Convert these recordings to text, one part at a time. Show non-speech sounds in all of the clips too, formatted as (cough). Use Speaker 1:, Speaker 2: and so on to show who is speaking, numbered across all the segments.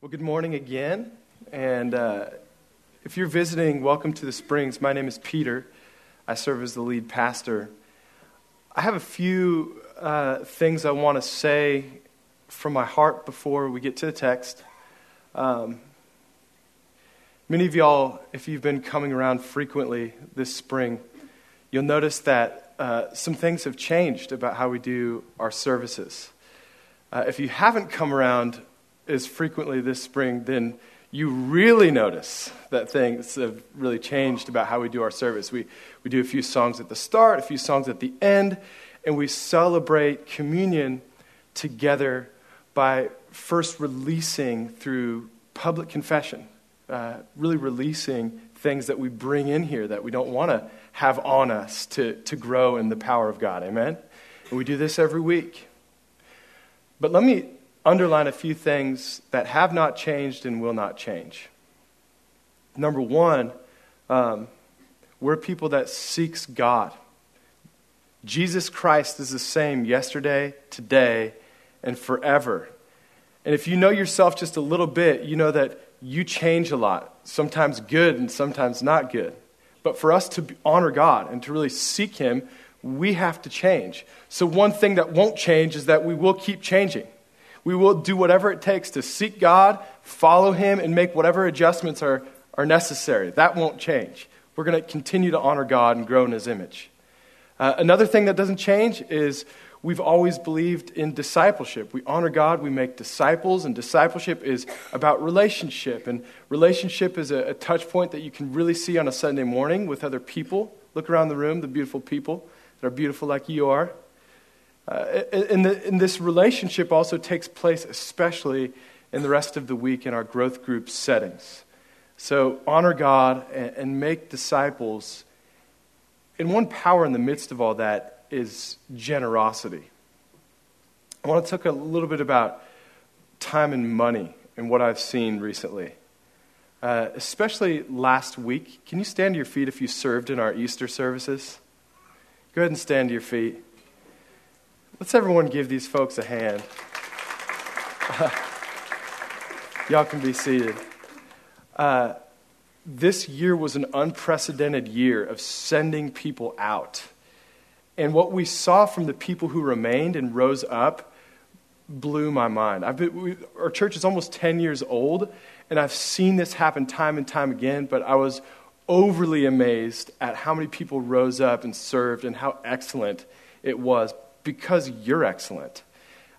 Speaker 1: Well, good morning again. And uh, if you're visiting, welcome to the Springs. My name is Peter. I serve as the lead pastor. I have a few uh, things I want to say from my heart before we get to the text. Um, many of y'all, if you've been coming around frequently this spring, you'll notice that uh, some things have changed about how we do our services. Uh, if you haven't come around as frequently this spring, then you really notice that things have really changed about how we do our service. We, we do a few songs at the start, a few songs at the end, and we celebrate communion together by first releasing through public confession, uh, really releasing things that we bring in here that we don't want to have on us to, to grow in the power of God. Amen? And we do this every week. But let me underline a few things that have not changed and will not change. Number one, um, we're people that seeks God. Jesus Christ is the same yesterday, today, and forever. And if you know yourself just a little bit, you know that you change a lot, sometimes good and sometimes not good. But for us to honor God and to really seek Him, we have to change. So, one thing that won't change is that we will keep changing. We will do whatever it takes to seek God, follow Him, and make whatever adjustments are, are necessary. That won't change. We're going to continue to honor God and grow in His image. Uh, another thing that doesn't change is we've always believed in discipleship. We honor God, we make disciples, and discipleship is about relationship. And relationship is a, a touch point that you can really see on a Sunday morning with other people. Look around the room, the beautiful people that are beautiful like you are. Uh, and, the, and this relationship also takes place, especially in the rest of the week in our growth group settings. So honor God and, and make disciples. And one power in the midst of all that is generosity. I want to talk a little bit about time and money and what I've seen recently. Uh, especially last week. Can you stand to your feet if you served in our Easter services? Go ahead and stand to your feet. Let's everyone give these folks a hand. (laughs) y'all can be seated. Uh, this year was an unprecedented year of sending people out. And what we saw from the people who remained and rose up blew my mind. Been, we, our church is almost 10 years old, and I've seen this happen time and time again, but I was overly amazed at how many people rose up and served and how excellent it was because you're excellent.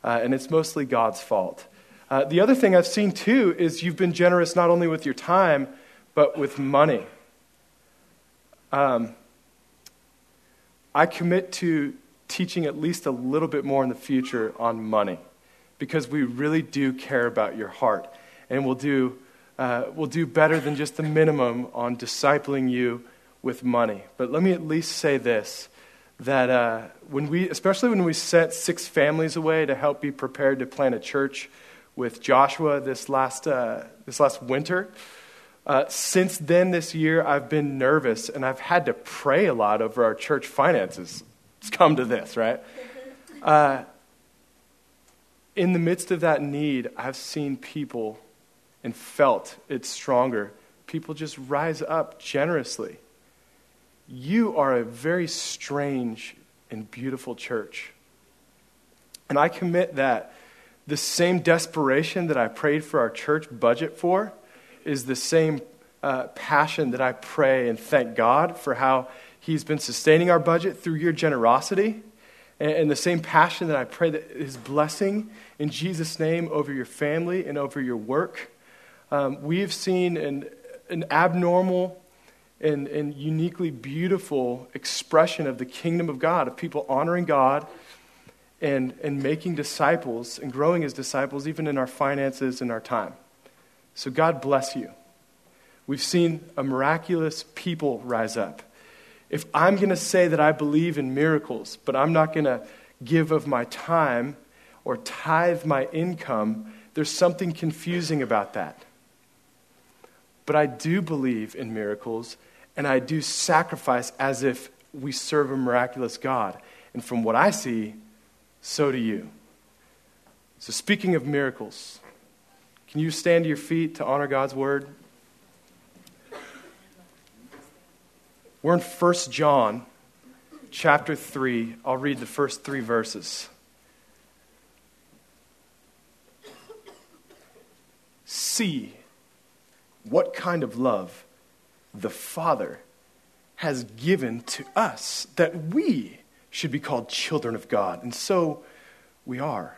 Speaker 1: Uh, and it's mostly God's fault. Uh, the other thing I've seen too is you've been generous not only with your time, but with money. Um, I commit to teaching at least a little bit more in the future on money because we really do care about your heart. And we'll do, uh, we'll do better than just the minimum on discipling you with money. But let me at least say this that uh, when we, especially when we sent six families away to help be prepared to plant a church with Joshua this last, uh, this last winter, uh, since then this year, I've been nervous and I've had to pray a lot over our church finances. It's come to this, right? (laughs) Uh, in the midst of that need, I've seen people and felt it stronger. People just rise up generously you are a very strange and beautiful church. And I commit that the same desperation that I prayed for our church budget for is the same uh, passion that I pray and thank God for how He's been sustaining our budget through your generosity. And, and the same passion that I pray that His blessing in Jesus' name over your family and over your work. Um, we've seen an, an abnormal and, and uniquely beautiful expression of the kingdom of God, of people honoring God and, and making disciples and growing as disciples, even in our finances and our time. So, God bless you. We've seen a miraculous people rise up. If I'm going to say that I believe in miracles, but I'm not going to give of my time or tithe my income, there's something confusing about that. But I do believe in miracles and I do sacrifice as if we serve a miraculous God. And from what I see, so do you. So, speaking of miracles, Can you stand to your feet to honor God's word? We're in 1 John chapter 3. I'll read the first three verses. See what kind of love the Father has given to us that we should be called children of God. And so we are.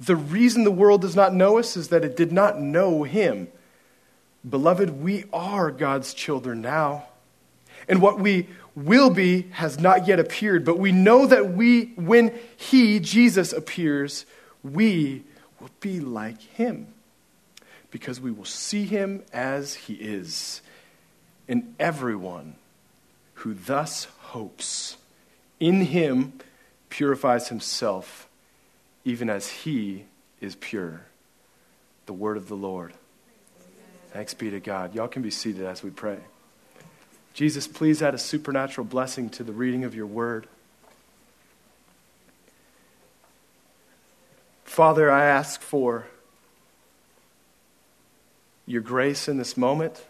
Speaker 1: The reason the world does not know us is that it did not know Him. Beloved, we are God's children now. And what we will be has not yet appeared, but we know that we, when He, Jesus, appears, we will be like Him because we will see Him as He is. And everyone who thus hopes in Him purifies himself, even as He is pure. The word of the Lord. Thanks be to God. Y'all can be seated as we pray. Jesus, please add a supernatural blessing to the reading of your word. Father, I ask for your grace in this moment.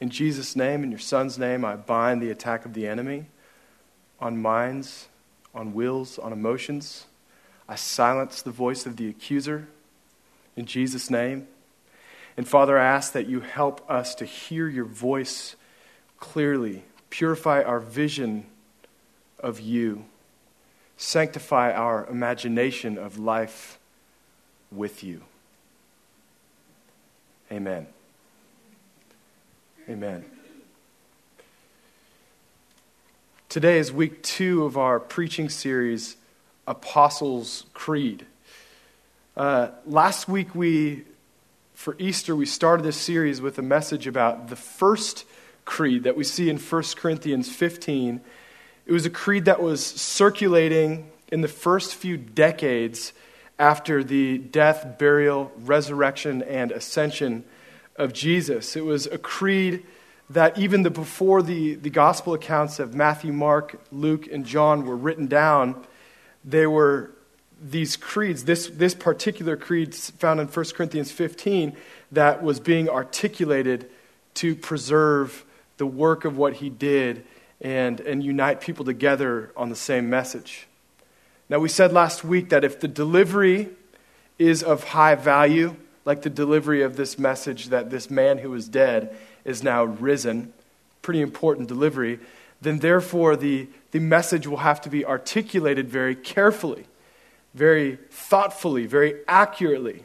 Speaker 1: In Jesus' name, in your Son's name, I bind the attack of the enemy on minds, on wills, on emotions. I silence the voice of the accuser in Jesus' name. And Father, I ask that you help us to hear your voice clearly, purify our vision of you, sanctify our imagination of life with you. Amen. Amen. Today is week two of our preaching series, Apostles' Creed. Uh, last week, we, for Easter, we started this series with a message about the first creed that we see in 1 Corinthians 15. It was a creed that was circulating in the first few decades after the death, burial, resurrection, and ascension of Jesus. It was a creed that even the, before the, the gospel accounts of Matthew, Mark, Luke, and John were written down, they were these creeds, this, this particular creed found in 1 Corinthians 15, that was being articulated to preserve the work of what he did and, and unite people together on the same message. Now, we said last week that if the delivery is of high value, like the delivery of this message that this man who was dead is now risen, pretty important delivery, then therefore the, the message will have to be articulated very carefully, very thoughtfully, very accurately.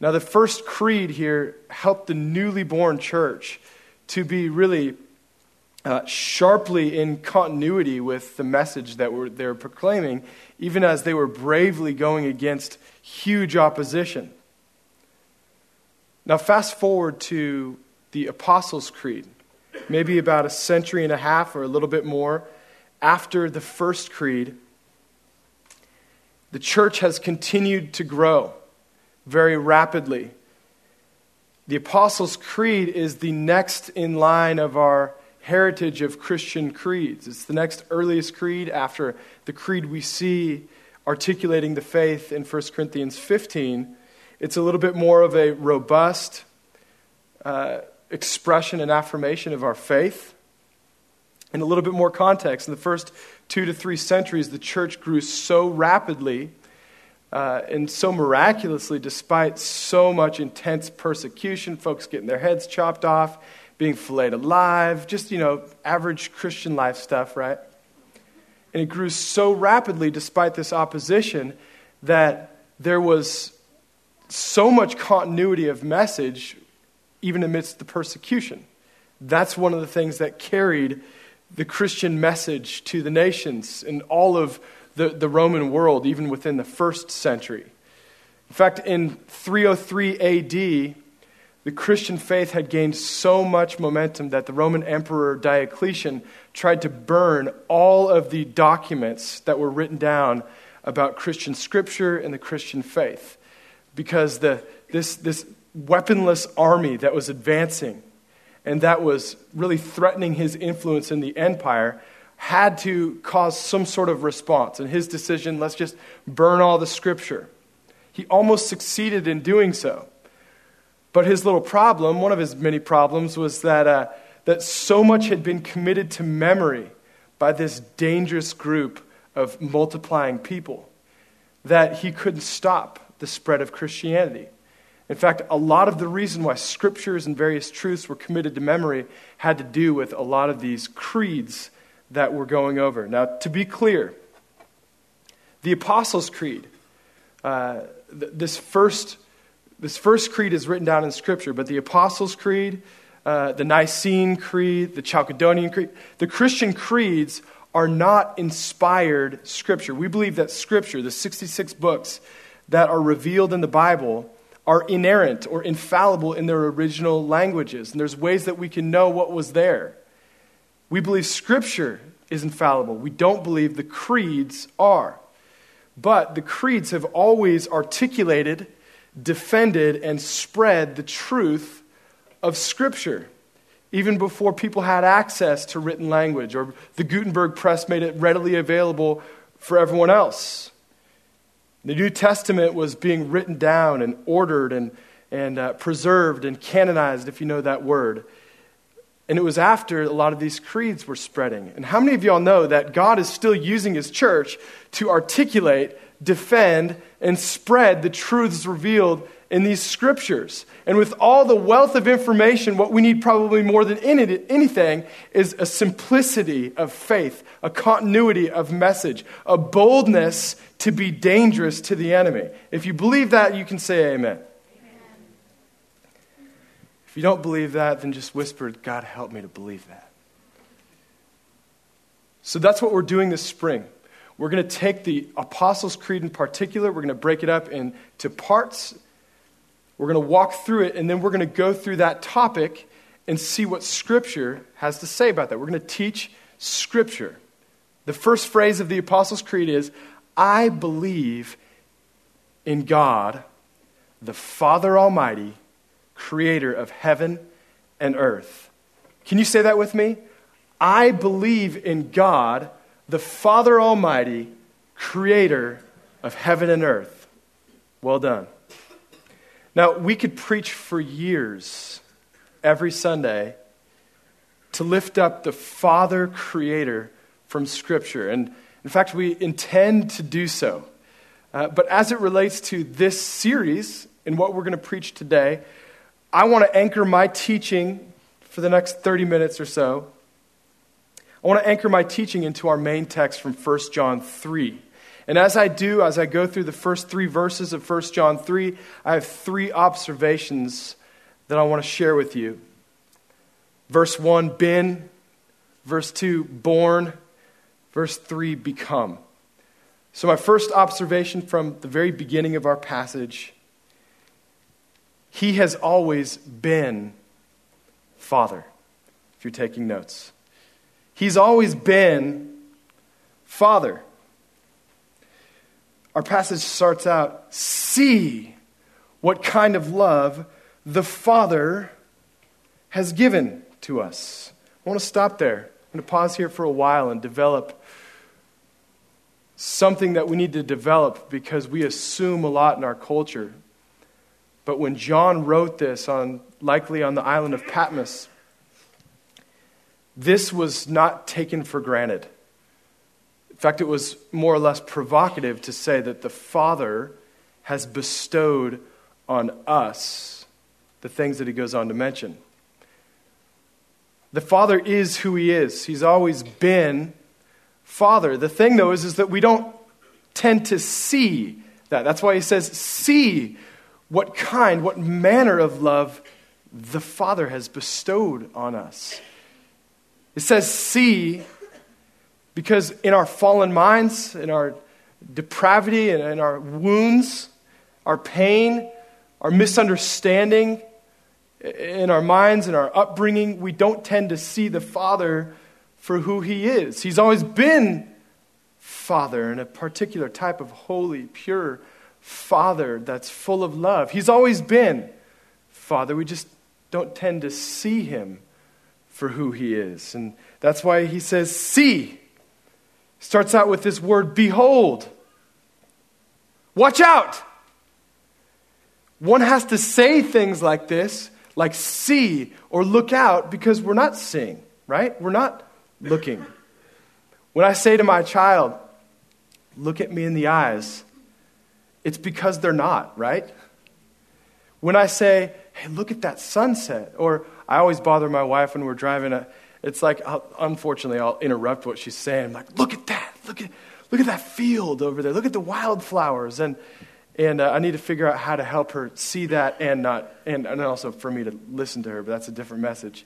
Speaker 1: Now, the first creed here helped the newly born church to be really uh, sharply in continuity with the message that were, they were proclaiming, even as they were bravely going against huge opposition. Now, fast forward to the Apostles' Creed, maybe about a century and a half or a little bit more after the first creed. The church has continued to grow very rapidly. The Apostles' Creed is the next in line of our heritage of Christian creeds. It's the next earliest creed after the creed we see articulating the faith in 1 Corinthians 15 it's a little bit more of a robust uh, expression and affirmation of our faith. And a little bit more context. In the first two to three centuries, the church grew so rapidly uh, and so miraculously, despite so much intense persecution, folks getting their heads chopped off, being filleted alive, just, you know, average Christian life stuff, right? And it grew so rapidly despite this opposition that there was so much continuity of message even amidst the persecution. That's one of the things that carried the Christian message to the nations in all of the, the Roman world, even within the first century. In fact, in 303 AD, the Christian faith had gained so much momentum that the Roman Emperor Diocletian tried to burn all of the documents that were written down about Christian scripture and the Christian faith because the, this, this weaponless army that was advancing and that was really threatening his influence in the empire had to cause some sort of response. And his decision, let's just burn all the scripture. He almost succeeded in doing so. But his little problem, one of his many problems, was that, uh, that so much had been committed to memory by this dangerous group of multiplying people that he couldn't stop the spread of Christianity. In fact, a lot of the reason why scriptures and various truths were committed to memory had to do with a lot of these creeds that we're going over. Now, to be clear, the Apostles' Creed, uh, th- this, first, this first creed is written down in Scripture, but the Apostles' Creed, uh, the Nicene Creed, the Chalcedonian Creed, the Christian creeds are not inspired Scripture. We believe that Scripture, the 66 books that are revealed in the Bible, are inerrant or infallible in their original languages. And there's ways that we can know what was there. We believe Scripture is infallible. We don't believe the creeds are. But the creeds have always articulated, defended, and spread the truth of Scripture, even before people had access to written language, or the Gutenberg press made it readily available for everyone else. The New Testament was being written down and ordered and, and uh, preserved and canonized, if you know that word. And it was after a lot of these creeds were spreading. And how many of y'all know that God is still using his church to articulate, defend, and spread the truths revealed in these scriptures? And with all the wealth of information, what we need probably more than anything is a simplicity of faith, a continuity of message, a boldness to be dangerous to the enemy. If you believe that, you can say amen. If you don't believe that, then just whisper, God, help me to believe that. So that's what we're doing this spring. We're going to take the Apostles' Creed in particular, we're going to break it up into parts. We're going to walk through it, and then we're going to go through that topic and see what Scripture has to say about that. We're going to teach Scripture. The first phrase of the Apostles' Creed is I believe in God, the Father Almighty, creator of heaven and earth. Can you say that with me? I believe in God, the Father Almighty, creator of heaven and earth. Well done. Now, we could preach for years, every Sunday, to lift up the Father creator from Scripture. And in fact, we intend to do so. Uh, but as it relates to this series and what we're going to preach today, I want to anchor my teaching for the next 30 minutes or so. I want to anchor my teaching into our main text from 1 John 3. And as I do, as I go through the first three verses of 1 John 3, I have three observations that I want to share with you. Verse 1, been. Verse 2, born. Verse 3, become. So, my first observation from the very beginning of our passage He has always been Father, if you're taking notes. He's always been Father. Our passage starts out see what kind of love the Father has given to us. I want to stop there. I'm going to pause here for a while and develop something that we need to develop because we assume a lot in our culture. But when John wrote this on likely on the island of Patmos, this was not taken for granted. In fact, it was more or less provocative to say that the Father has bestowed on us the things that he goes on to mention. The Father is who he is. He's always been Father. The thing, though, is, is that we don't tend to see that. That's why he says, See what kind, what manner of love the Father has bestowed on us. It says, See, because in our fallen minds, in our depravity, and in our wounds, our pain, our misunderstanding, in our minds and our upbringing, we don't tend to see the Father for who he is. He's always been Father and a particular type of holy, pure Father that's full of love. He's always been Father. We just don't tend to see him for who he is. And that's why he says, See. Starts out with this word, behold. Watch out. One has to say things like this, like see or look out, because we're not seeing, right? We're not looking. When I say to my child, look at me in the eyes, it's because they're not, right? When I say, hey, look at that sunset, or I always bother my wife when we're driving a, it's like, I'll, unfortunately, I'll interrupt what she's saying. I'm like, look at that, look at, look at that field over there, look at the wildflowers. And, and uh, I need to figure out how to help her see that and not, and, and also for me to listen to her, but that's a different message.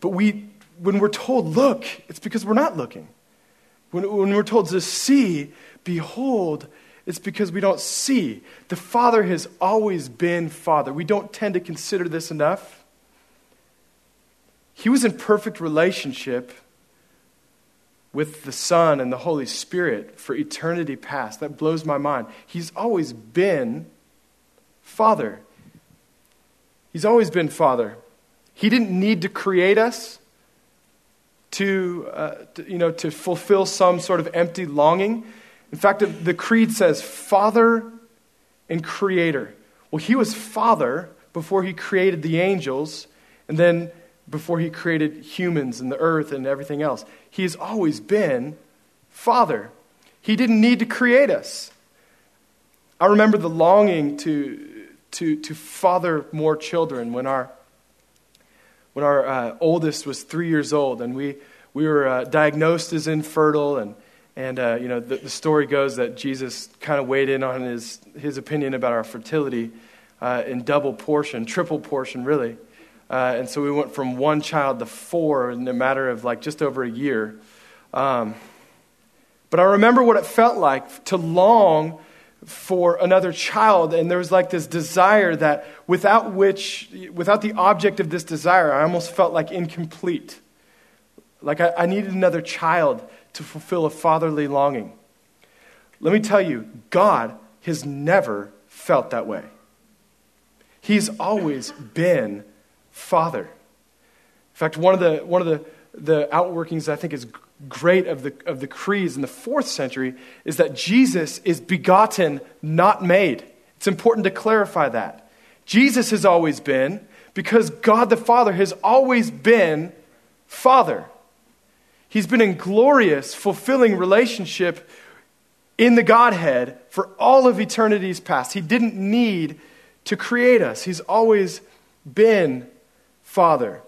Speaker 1: But we, when we're told, look, it's because we're not looking. When, when we're told to see, behold, it's because we don't see. The Father has always been Father. We don't tend to consider this enough. He was in perfect relationship with the Son and the Holy Spirit for eternity past. That blows my mind. He's always been Father. He's always been Father. He didn't need to create us to, uh, to, you know, to fulfill some sort of empty longing. In fact, the creed says Father and Creator. Well, He was Father before He created the angels, and then before He created humans and the earth and everything else. He has always been Father. He didn't need to create us. I remember the longing to, to, to father more children when our when our uh, oldest was three years old, and we, we were uh, diagnosed as infertile. And, and uh, you know, the, the, story goes that Jesus kind of weighed in on his, his opinion about our fertility uh, in double portion, triple portion, really. Uh, and so we went from one child to four in a matter of like just over a year. Um, but I remember what it felt like to long for another child and there was like this desire that without which without the object of this desire i almost felt like incomplete. Like I, I, needed another child to fulfill a fatherly longing. Let me tell you god has never felt that way. He's always been father in fact one of the one of the the outworkings i think is great of the, of the creeds in the fourth century is that Jesus is begotten, not made. It's important to clarify that. Jesus has always been, because God the Father has always been Father. He's been in glorious, fulfilling relationship in the Godhead for all of eternity's past. He didn't need to create us, He's always been Father.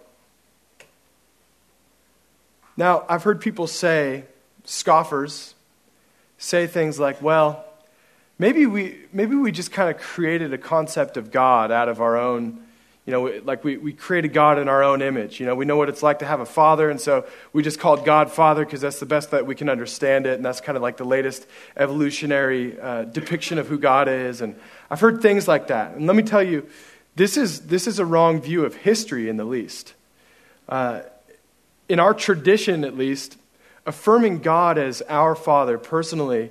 Speaker 1: Now, I've heard people say, scoffers, say things like, well, maybe we, maybe we just kind of created a concept of God out of our own, you know, like we, we created God in our own image. You know, we know what it's like to have a father, and so we just called God Father because that's the best that we can understand it, and that's kind of like the latest evolutionary uh, depiction of who God is. And I've heard things like that. And let me tell you, this is, this is a wrong view of history in the least. Uh, in our tradition at least, affirming God as our Father personally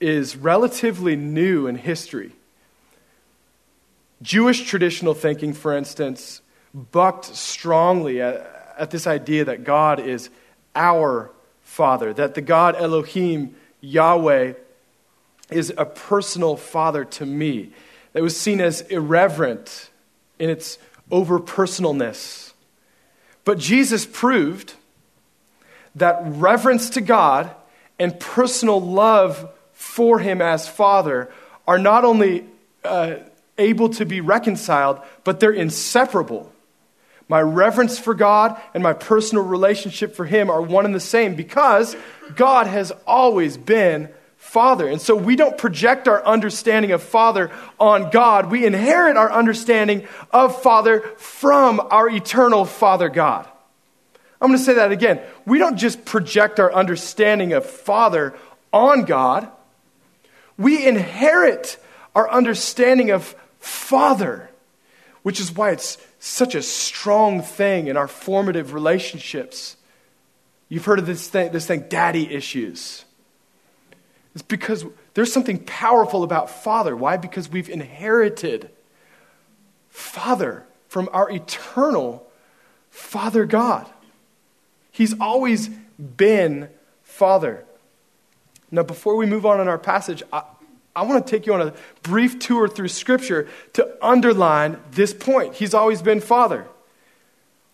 Speaker 1: is relatively new in history. Jewish traditional thinking, for instance, bucked strongly at, at, this idea that God is our Father, that the God Elohim, Yahweh, is a personal Father to me. That was seen as irreverent in its over personalness but Jesus proved that reverence to God and personal love for Him as Father are not only uh, able to be reconciled, but they're inseparable. My reverence for God and my personal relationship for Him are one and the same because God has always been Father. And so we don't project our understanding of Father on God. We inherit our understanding of Father from our eternal Father God. I'm going to say that again. We don't just project our understanding of Father on God, we inherit our understanding of Father, which is why it's such a strong thing in our formative relationships. You've heard of this thing, this thing daddy issues. It's because there's something powerful about Father. Why? Because we've inherited Father from our eternal Father God. He's always been Father. Now, before we move on in our passage, I, I want to take you on a brief tour through Scripture to underline this point. He's always been Father.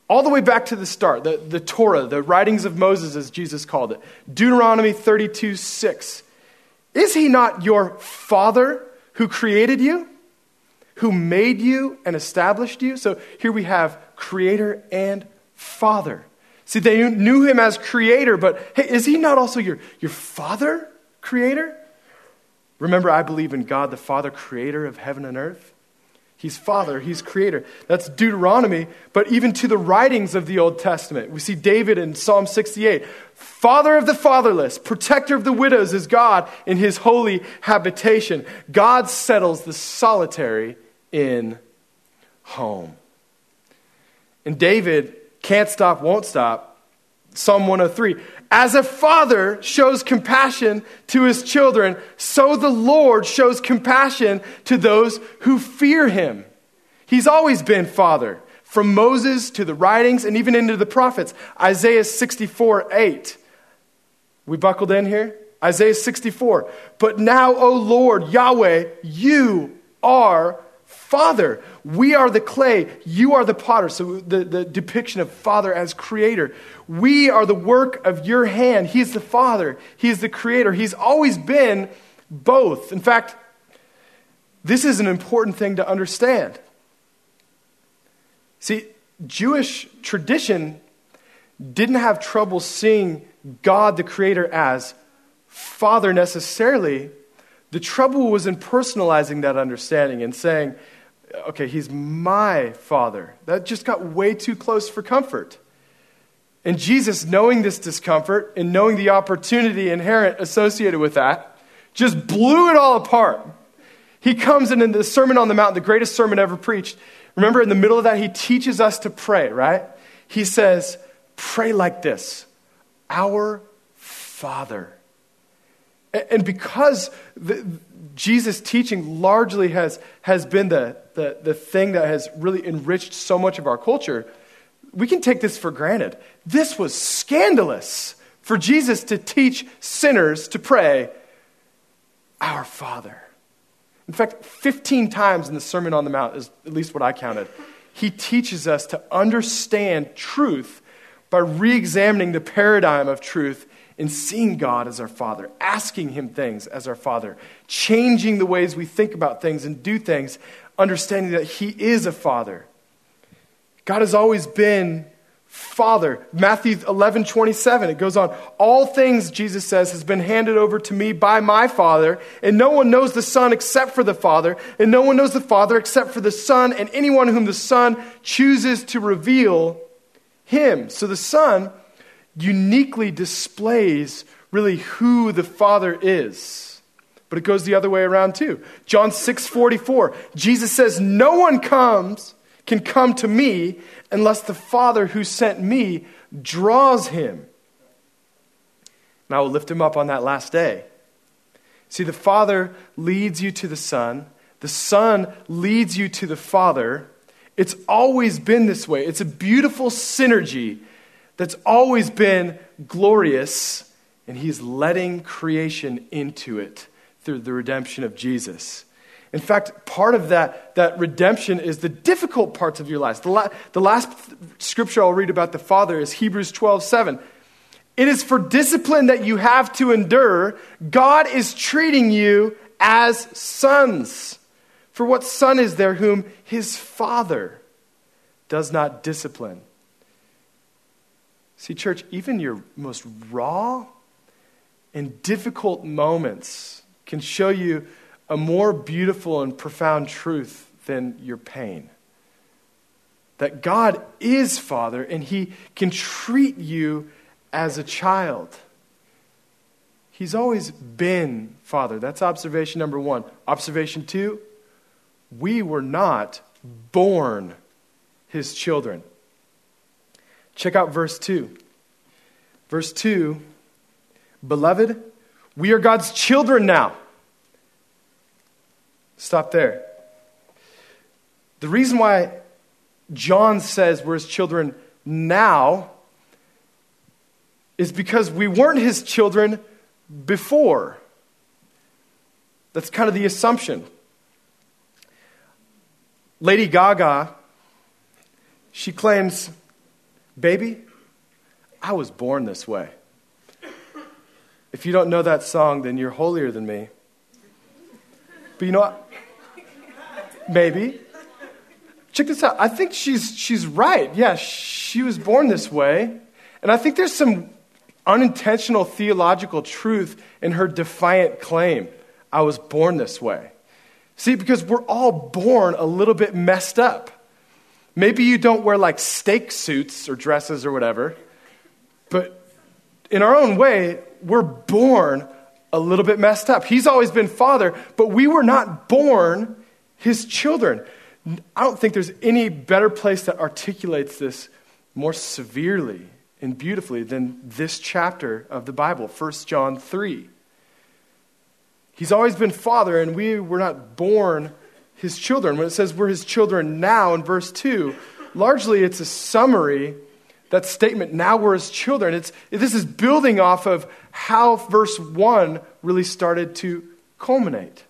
Speaker 1: All the way back to the start, the, the Torah, the writings of Moses, as Jesus called it. Deuteronomy 32 6. Is he not your Father who created you? Who made you and established you? So here we have Creator and Father. See, they knew him as Creator, but hey, is he not also your, your Father, Creator? Remember, I believe in God, the Father, creator of heaven and earth. He's Father, He's Creator. That's Deuteronomy, but even to the writings of the Old Testament. We see David in Psalm 68 Father of the fatherless, protector of the widows is God in His holy habitation. God settles the solitary in home. And David can't stop, won't stop. Psalm 103 as a father shows compassion to his children, so the Lord shows compassion to those who fear him. He's always been father, from Moses to the writings and even into the prophets. Isaiah 64 8. We buckled in here? Isaiah 64. But now, O Lord, Yahweh, you are Father. We are the clay, you are the potter. So the, the depiction of Father as creator. We are the work of your hand. He's the Father, He's the creator. He's always been both. In fact, this is an important thing to understand. See, Jewish tradition didn't have trouble seeing God the Creator as Father necessarily. The trouble was in personalizing that understanding and saying, okay, he's my father. That just got way too close for comfort. And Jesus, knowing this discomfort and knowing the opportunity inherent associated with that, just blew it all apart. He comes in in the Sermon on the Mount, the greatest sermon ever preached. Remember, in the middle of that, he teaches us to pray, right? He says, Pray like this Our Father. And because the, Jesus' teaching largely has, has been the, the, the thing that has really enriched so much of our culture, we can take this for granted. This was scandalous for Jesus to teach sinners to pray, Our Father. In fact, 15 times in the Sermon on the Mount, is at least what I counted, he teaches us to understand truth by re examining the paradigm of truth in seeing God as our Father, asking Him things as our Father, changing the ways we think about things and do things, understanding that He is a Father. God has always been Father. Matthew 11, 27, it goes on. All things, Jesus says, has been handed over to me by my Father, and no one knows the Son except for the Father, and no one knows the Father except for the Son, and anyone whom the Son chooses to reveal Him. So the Son uniquely displays really who the Father is. But it goes the other way around too. John 6 44, Jesus says, No one comes, can come to me unless the Father who sent me draws him. And I will lift him up on that last day. See, the Father leads you to the Son, the Son leads you to the Father. It's always been this way. It's a beautiful synergy that's always been glorious, and he's letting creation into it through the redemption of Jesus. In fact, part of that, that redemption is the difficult parts of your lives. The, la- the last scripture I'll read about the Father is Hebrews 12 7. It is for discipline that you have to endure. God is treating you as sons. For what son is there whom his father does not discipline? See, church, even your most raw and difficult moments can show you a more beautiful and profound truth than your pain. That God is Father and He can treat you as a child. He's always been Father. That's observation number one. Observation two we were not born His children. Check out verse 2. Verse 2 Beloved, we are God's children now. Stop there. The reason why John says we're his children now is because we weren't his children before. That's kind of the assumption. Lady Gaga, she claims, Baby, I was born this way. If you don't know that song, then you're holier than me. But you know what? Maybe. Check this out. I think she's, she's right. Yeah, she was born this way. And I think there's some unintentional theological truth in her defiant claim I was born this way. See, because we're all born a little bit messed up. Maybe you don't wear like steak suits or dresses or whatever, but in our own way, we're born a little bit messed up. He's always been father, but we were not born his children. I don't think there's any better place that articulates this more severely and beautifully than this chapter of the Bible, 1 John 3. He's always been father, and we were not born his children. When it says we're his children now in verse 2, largely it's a summary, that statement, now we're his children. It's, this is building off of how verse 1 really started to culminate.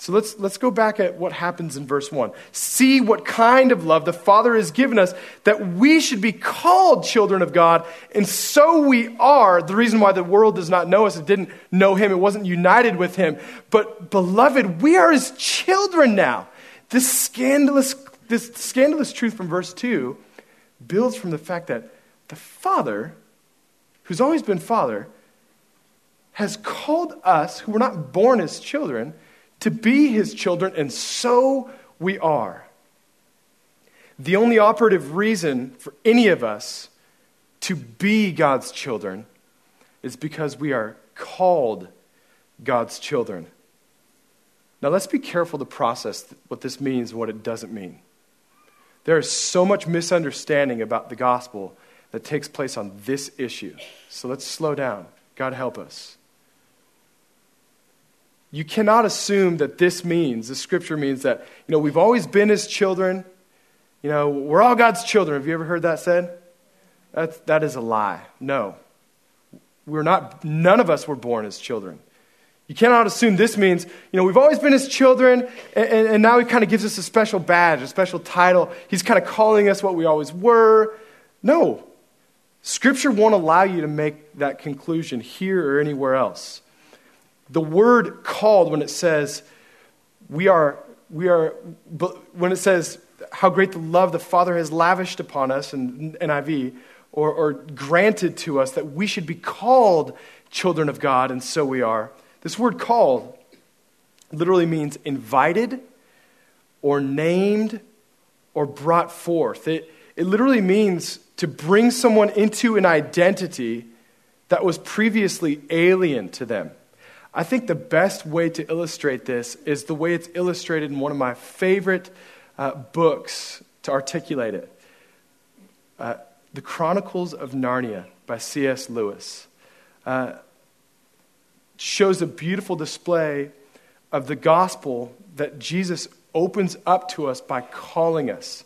Speaker 1: So let's, let's go back at what happens in verse 1. See what kind of love the Father has given us that we should be called children of God, and so we are. The reason why the world does not know us, it didn't know Him, it wasn't united with Him. But, beloved, we are His children now. This scandalous, this scandalous truth from verse 2 builds from the fact that the Father, who's always been Father, has called us, who were not born as children, to be his children, and so we are. The only operative reason for any of us to be God's children is because we are called God's children. Now, let's be careful to process what this means and what it doesn't mean. There is so much misunderstanding about the gospel that takes place on this issue. So let's slow down. God help us. You cannot assume that this means, the scripture means that, you know, we've always been his children. You know, we're all God's children. Have you ever heard that said? That's, that is a lie. No. We're not, none of us were born as children. You cannot assume this means, you know, we've always been his children, and, and, and now he kind of gives us a special badge, a special title. He's kind of calling us what we always were. No. Scripture won't allow you to make that conclusion here or anywhere else. The word called, when it says, we are, we are, when it says, how great the love the Father has lavished upon us in NIV, or, or granted to us that we should be called children of God, and so we are. This word called literally means invited or named or brought forth. It, it literally means to bring someone into an identity that was previously alien to them. I think the best way to illustrate this is the way it's illustrated in one of my favorite uh, books to articulate it uh, The Chronicles of Narnia by C.S. Lewis. Uh, shows a beautiful display of the gospel that Jesus opens up to us by calling us.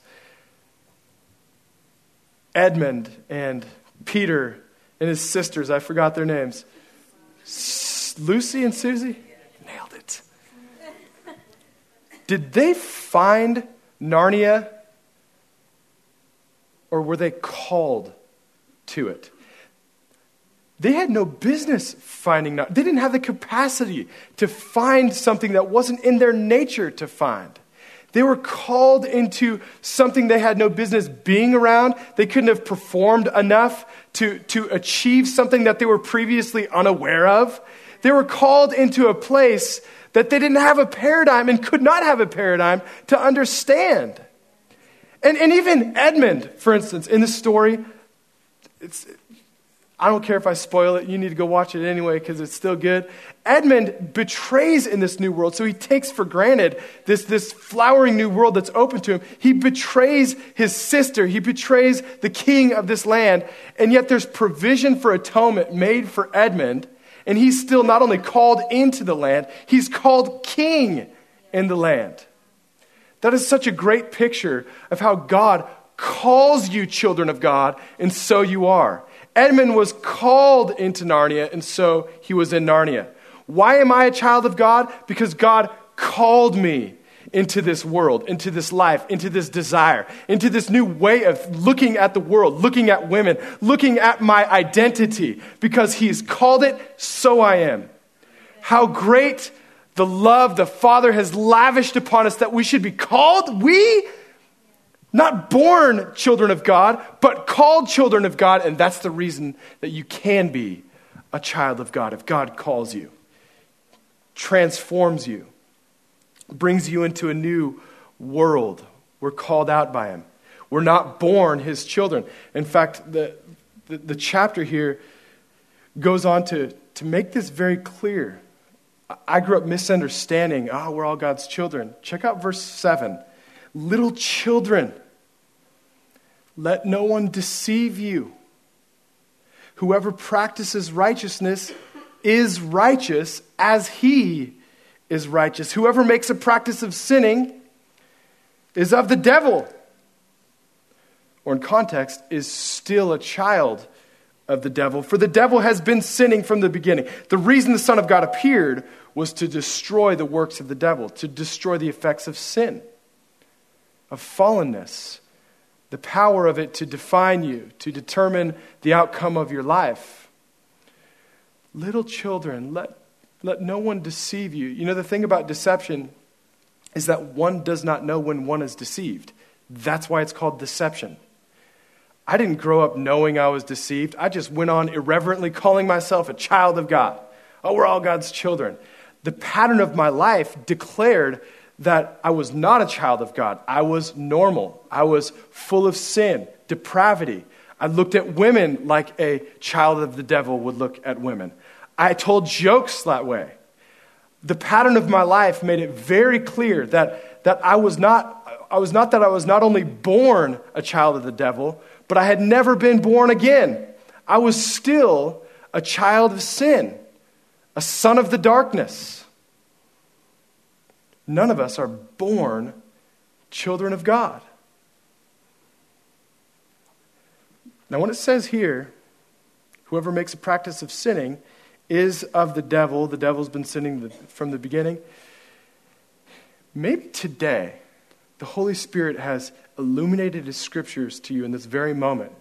Speaker 1: Edmund and Peter and his sisters, I forgot their names Lucy and Susie? Nailed it. Did they find Narnia or were they called to it? They had no business finding Narnia. They didn't have the capacity to find something that wasn't in their nature to find. They were called into something they had no business being around. They couldn't have performed enough to, to achieve something that they were previously unaware of. They were called into a place that they didn't have a paradigm and could not have a paradigm to understand. And, and even Edmund, for instance, in the story, it's, I don't care if I spoil it. You need to go watch it anyway because it's still good. Edmund betrays in this new world, so he takes for granted this, this flowering new world that's open to him. He betrays his sister, he betrays the king of this land, and yet there's provision for atonement made for Edmund and he's still not only called into the land, he's called king in the land. That is such a great picture of how God calls you children of God, and so you are. Edmund was called into Narnia, and so he was in Narnia. Why am I a child of God? Because God called me into this world, into this life, into this desire, into this new way of looking at the world, looking at women, looking at my identity, because He's called it, so I am. How great the love the Father has lavished upon us that we should be called, we, not born children of God, but called children of God, and that's the reason that you can be a child of God if God calls you, transforms you brings you into a new world. We're called out by Him. We're not born His children. In fact, the, the, the chapter here goes on to, to make this very clear. I grew up misunderstanding, oh, we're all God's children. Check out verse 7. Little children, let no one deceive you. Whoever practices righteousness is righteous as he is righteous. Whoever makes a practice of sinning is of the devil. Or in context, is still a child of the devil. For the devil has been sinning from the beginning. The reason the Son of God appeared was to destroy the works of the devil, to destroy the effects of sin, of fallenness, the power of it to define you, to determine the outcome of your life. Little children, let let no one deceive you. You know, the thing about deception is that one does not know when one is deceived. That's why it's called deception. I didn't grow up knowing I was deceived. I just went on irreverently calling myself a child of God. Oh, we're all God's children. The pattern of my life declared that I was not a child of God. I was normal. I was full of sin, depravity. I looked at women like a child of the devil would look at women. I told jokes that way. The pattern of my life made it very clear that, that I, was not, I was not that I was not only born a child of the devil, but I had never been born again. I was still a child of sin, a son of the darkness. None of us are born children of God. Now, when it says here, whoever makes a practice of sinning, is of the devil. The devil's been sinning from the beginning. Maybe today, the Holy Spirit has illuminated his scriptures to you in this very moment.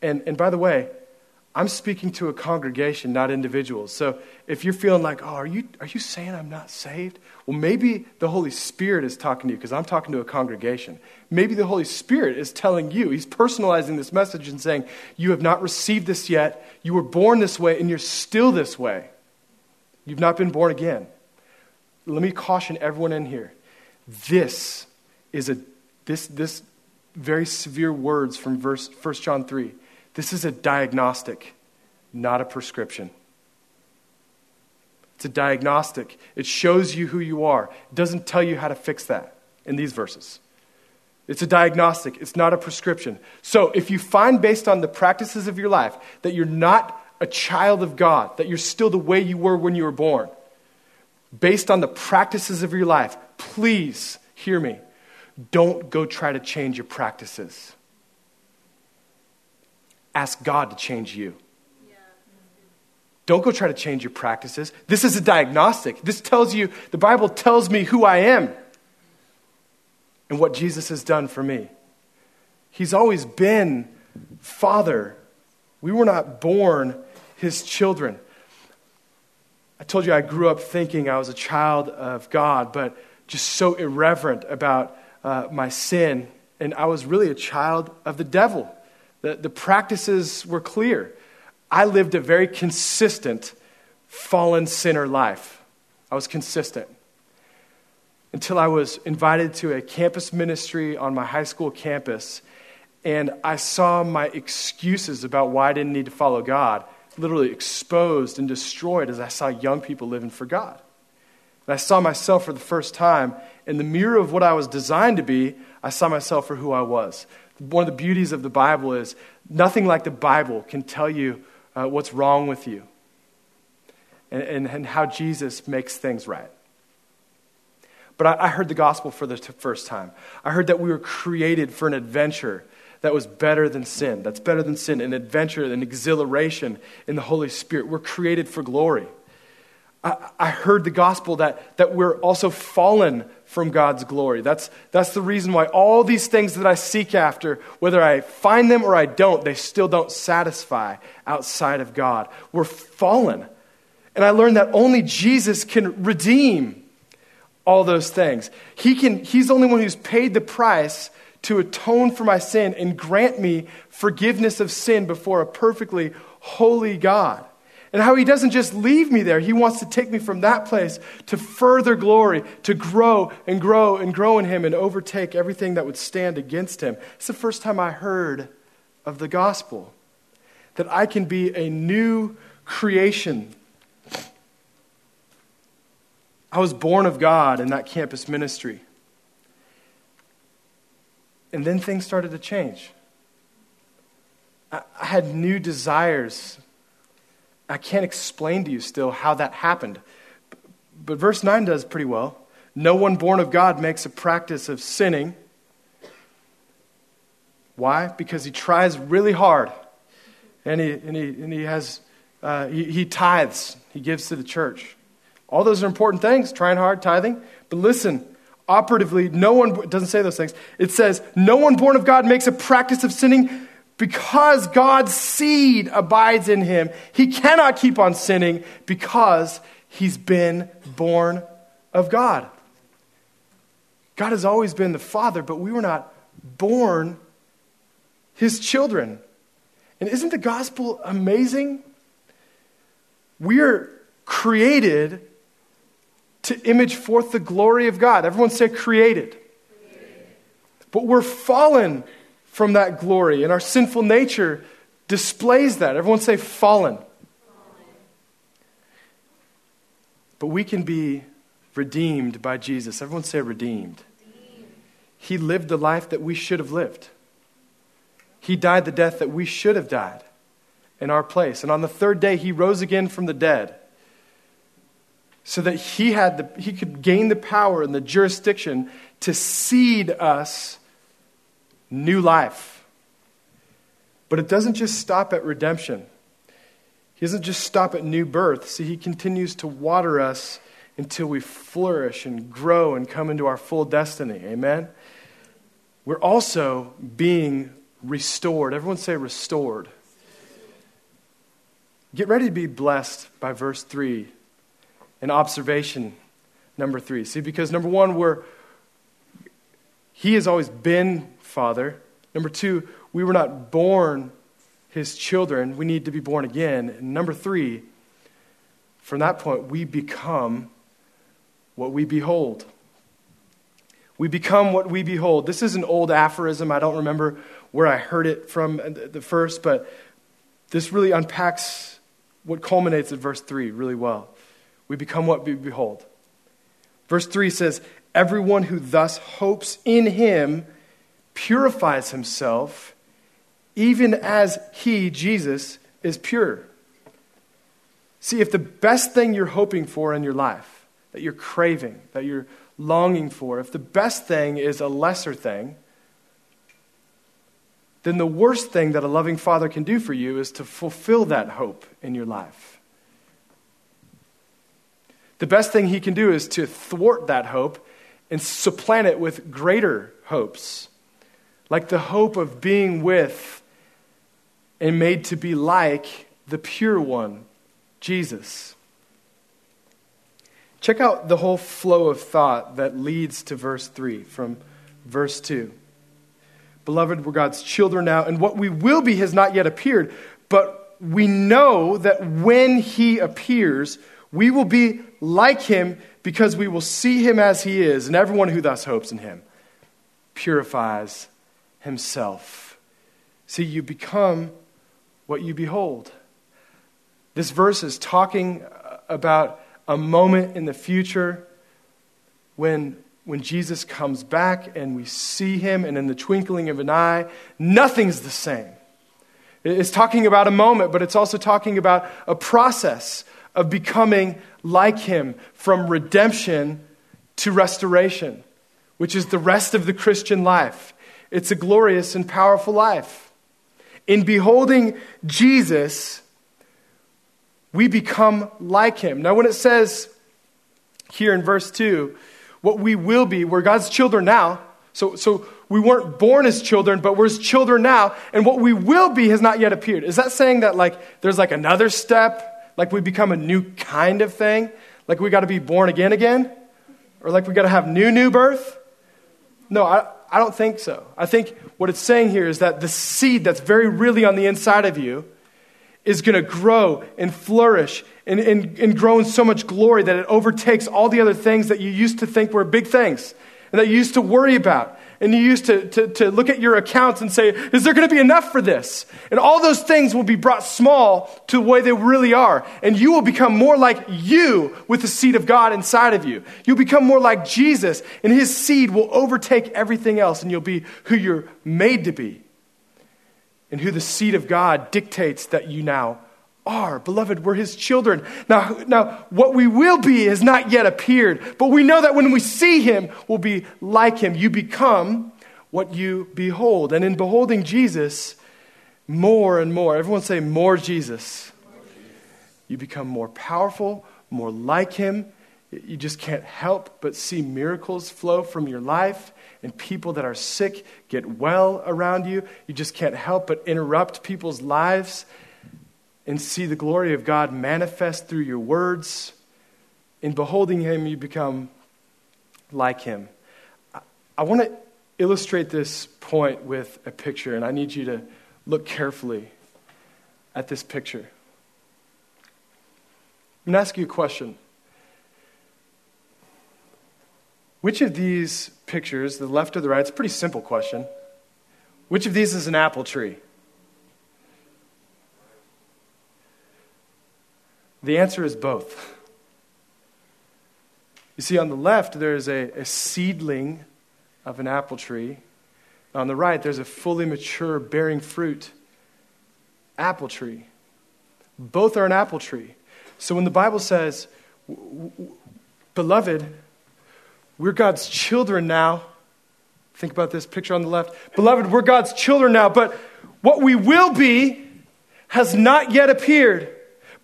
Speaker 1: And, and by the way, I'm speaking to a congregation, not individuals. So if you're feeling like, oh, are you, are you saying I'm not saved? Well, maybe the Holy Spirit is talking to you because I'm talking to a congregation. Maybe the Holy Spirit is telling you, He's personalizing this message and saying, You have not received this yet. You were born this way and you're still this way. You've not been born again. Let me caution everyone in here. This is a this this very severe words from verse 1 John 3 this is a diagnostic, not a prescription. It's a diagnostic. It shows you who you are. It doesn't tell you how to fix that in these verses. It's a diagnostic, it's not a prescription. So if you find based on the practices of your life that you're not a child of God, that you're still the way you were when you were born, based on the practices of your life, please hear me. Don't go try to change your practices. Ask God to change you. Don't go try to change your practices. This is a diagnostic. This tells you, the Bible tells me who I am and what Jesus has done for me. He's always been Father. We were not born his children. I told you I grew up thinking I was a child of God, but just so irreverent about uh, my sin. And I was really a child of the devil. The, the practices were clear. I lived a very consistent fallen sinner life. I was consistent. Until I was invited to a campus ministry on my high school campus, and I saw my excuses about why I didn't need to follow God literally exposed and destroyed as I saw young people living for God. And I saw myself for the first time in the mirror of what I was designed to be, I saw myself for who I was one of the beauties of the Bible is nothing like the Bible can tell you uh, what's wrong with you and, and, and, how Jesus makes things right. But I, I heard the gospel for the t- first time. I heard that we were created for an adventure that was better than sin. That's better than sin, an adventure, an exhilaration in the Holy Spirit. We're created for glory. I, heard the gospel that, that we're also fallen from God's glory. That's, that's the reason why all these things that I seek after, whether I find them or I don't, they still don't satisfy outside of God. We're fallen. And I learned that only Jesus can redeem all those things. He can, he's the only one who's paid the price to atone for my sin and grant me forgiveness of sin before a perfectly holy God. And how he doesn't just leave me there, he wants to take me from that place to further glory, to grow and grow and grow in him and overtake everything that would stand against him. It's the first time I heard of the gospel that I can be a new creation. I was born of God in that campus ministry. And then things started to change. I, had new desires. I can't explain to you still how that happened. But verse 9 does pretty well. No one born of God makes a practice of sinning. Why? Because he tries really hard. And he, and he, and he has, uh, he, he tithes, he gives to the church. All those are important things, trying hard, tithing. But listen, operatively, no one doesn't say those things. It says, No one born of God makes a practice of sinning because God's seed abides in him. He cannot keep on sinning because he's been born of God. God has always been the Father, but we were not born his children. And isn't the gospel amazing? We are created to image forth the glory of God. Everyone say created. created. But we're fallen from that glory, and our sinful nature displays that. Everyone say fallen. But we can be redeemed by Jesus. Everyone say redeemed. redeemed. He lived the life that we should have lived. He died the death that we should have died in our place. And on the third day, he rose again from the dead so that he, had the, he could gain the power and the jurisdiction to seed us new life. But it doesn't just stop at redemption. He doesn't just stop at new birth. See, he continues to water us until we flourish and grow and come into our full destiny. Amen? We're also being restored. Everyone say restored. Get ready to be blessed by verse 3 and observation number three. See, because number one, we're, He has always been Father. Number two, we were not born His children. We need to be born again. And number three, from that point, we become what we behold. We become what we behold. This is an old aphorism. I don't remember where I heard it from the first, but this really unpacks what culminates at verse 3 really well. We become what we behold. Verse 3 says, Everyone who thus hopes in him purifies himself, even as he, Jesus, is pure. See, if the best thing you're hoping for in your life, that you're craving, that you're longing for, if the best thing is a lesser thing, then the worst thing that a loving father can do for you is to fulfill that hope in your life. The best thing he can do is to thwart that hope and supplant it with greater hopes, like the hope of being with and made to be like the pure one, Jesus. Check out the whole flow of thought that leads to verse 3 from verse 2. Beloved, we're God's children now, and what we will be has not yet appeared, but we know that when he appears, we will be like him because we will see him as he is, and everyone who thus hopes in him purifies himself. See, you become what you behold. This verse is talking about a moment in the future when, when Jesus comes back and we see him, and in the twinkling of an eye, nothing's the same. It's talking about a moment, but it's also talking about a process of becoming like him from redemption to restoration, which is the rest of the Christian life. It's a glorious and powerful life. In beholding Jesus, we become like him. Now, when it says here in verse 2, what we will be, we're God's children now. So, so we weren't born as children, but we're his children now, and what we will be has not yet appeared. Is that saying that like there's like another step, like we become a new kind of thing? Like we got to be born again again? Or like we got to have new new birth? No, I, I don't think so. I think what it's saying here is that the seed that's very really on the inside of you is going to grow and flourish and, and, and grow in so much glory that it overtakes all the other things that you used to think were big things and that you used to worry about and you used to, to, to look at your accounts and say, Is there going to be enough for this? And all those things will be brought small to the way they really are. And you will become more like you with the seed of God inside of you. You'll become more like Jesus, and his seed will overtake everything else, and you'll be who you're made to be. And who the seed of God dictates that you now are. Beloved, we're his children. Now, now, what we will be has not yet appeared, but we know that when we see him, we'll be like him. You become what you behold. And in beholding Jesus, more and more, everyone say, more Jesus. You become more powerful, more like him. You just can't help but see miracles flow from your life and people that are sick get well around you. You just can't help but interrupt people's lives and see the glory of God manifest through your words. In beholding Him, you become like Him. I, I want to illustrate this point with a picture, and I need you to look carefully at this picture. I'm going to ask you a question. Which of these pictures, the left or the right, it's a pretty simple question. Which of these is an apple tree? The answer is both. You see, on the left, there's a, a seedling of an apple tree. On the right, there's a fully mature, bearing fruit apple tree. Both are an apple tree. So when the Bible says, Beloved, we're God's children now. Think about this picture on the left. Beloved, we're God's children now, but what we will be has not yet appeared.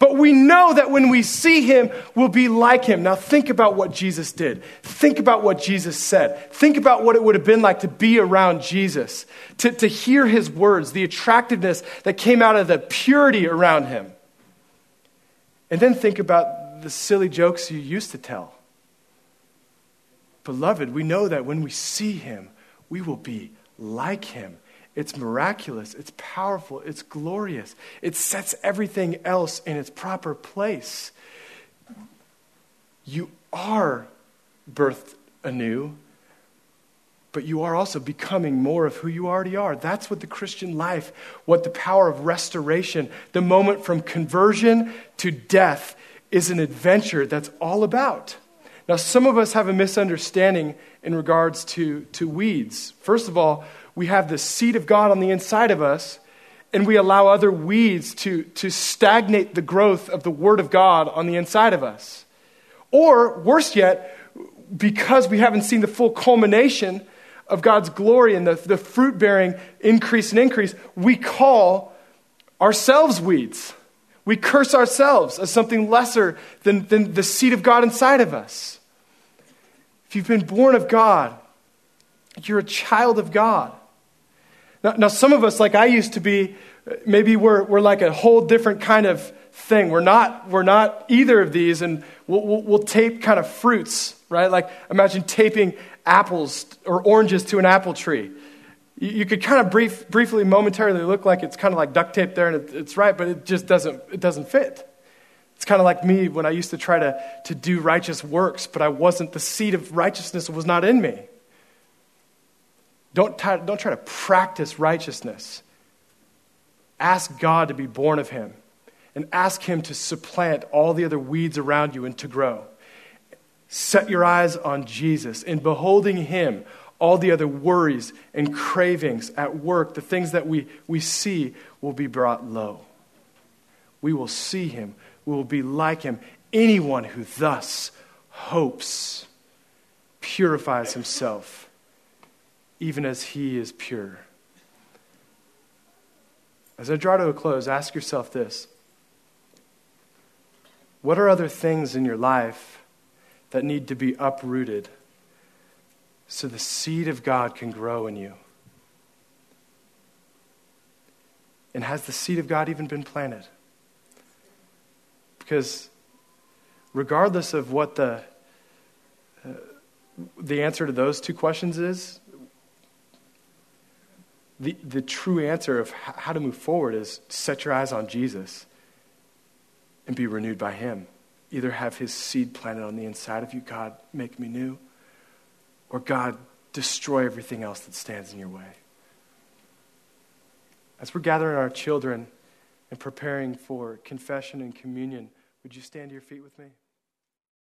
Speaker 1: But we know that when we see him, we'll be like him. Now, think about what Jesus did. Think about what Jesus said. Think about what it would have been like to be around Jesus, to, to hear his words, the attractiveness that came out of the purity around him. And then think about the silly jokes you used to tell. Beloved, we know that when we see him, we will be like him. It's miraculous, it's powerful, it's glorious. It sets everything else in its proper place. You are birthed anew, but you are also becoming more of who you already are. That's what the Christian life, what the power of restoration, the moment from conversion to death is an adventure that's all about. Now, some of us have a misunderstanding in regards to, to weeds. First of all, we have the seed of God on the inside of us, and we allow other weeds to, to stagnate the growth of the Word of God on the inside of us. Or, worse yet, because we haven't seen the full culmination of God's glory and the, the fruit bearing increase and increase, we call ourselves weeds. We curse ourselves as something lesser than, than the seed of God inside of us. If you've been born of God, you're a child of God. Now, now, some of us, like I used to be, maybe we're, we're like a whole different kind of thing. We're not, we're not either of these, and we'll, we'll, we'll tape kind of fruits, right? Like imagine taping apples or oranges to an apple tree. You, you could kind of brief, briefly, momentarily look like it's kind of like duct tape there, and it, it's right, but it just doesn't, it doesn't fit. It's kind of like me when I used to try to, to do righteous works, but I wasn't, the seed of righteousness was not in me. Don't, t- don't try to practice righteousness. Ask God to be born of Him and ask Him to supplant all the other weeds around you and to grow. Set your eyes on Jesus. In beholding Him, all the other worries and cravings at work, the things that we, we see, will be brought low. We will see Him. We will be like Him. Anyone who thus hopes purifies himself even as He is pure. As I draw to a close, ask yourself this What are other things in your life that need to be uprooted so the seed of God can grow in you? And has the seed of God even been planted? Because regardless of what the, uh, the answer to those two questions is, the, the true answer of how to move forward is set your eyes on Jesus and be renewed by Him. Either have His seed planted on the inside of you, God, make me new, or God, destroy everything else that stands in your way. As we're gathering our children and preparing for confession and communion, would you stand to your feet with me?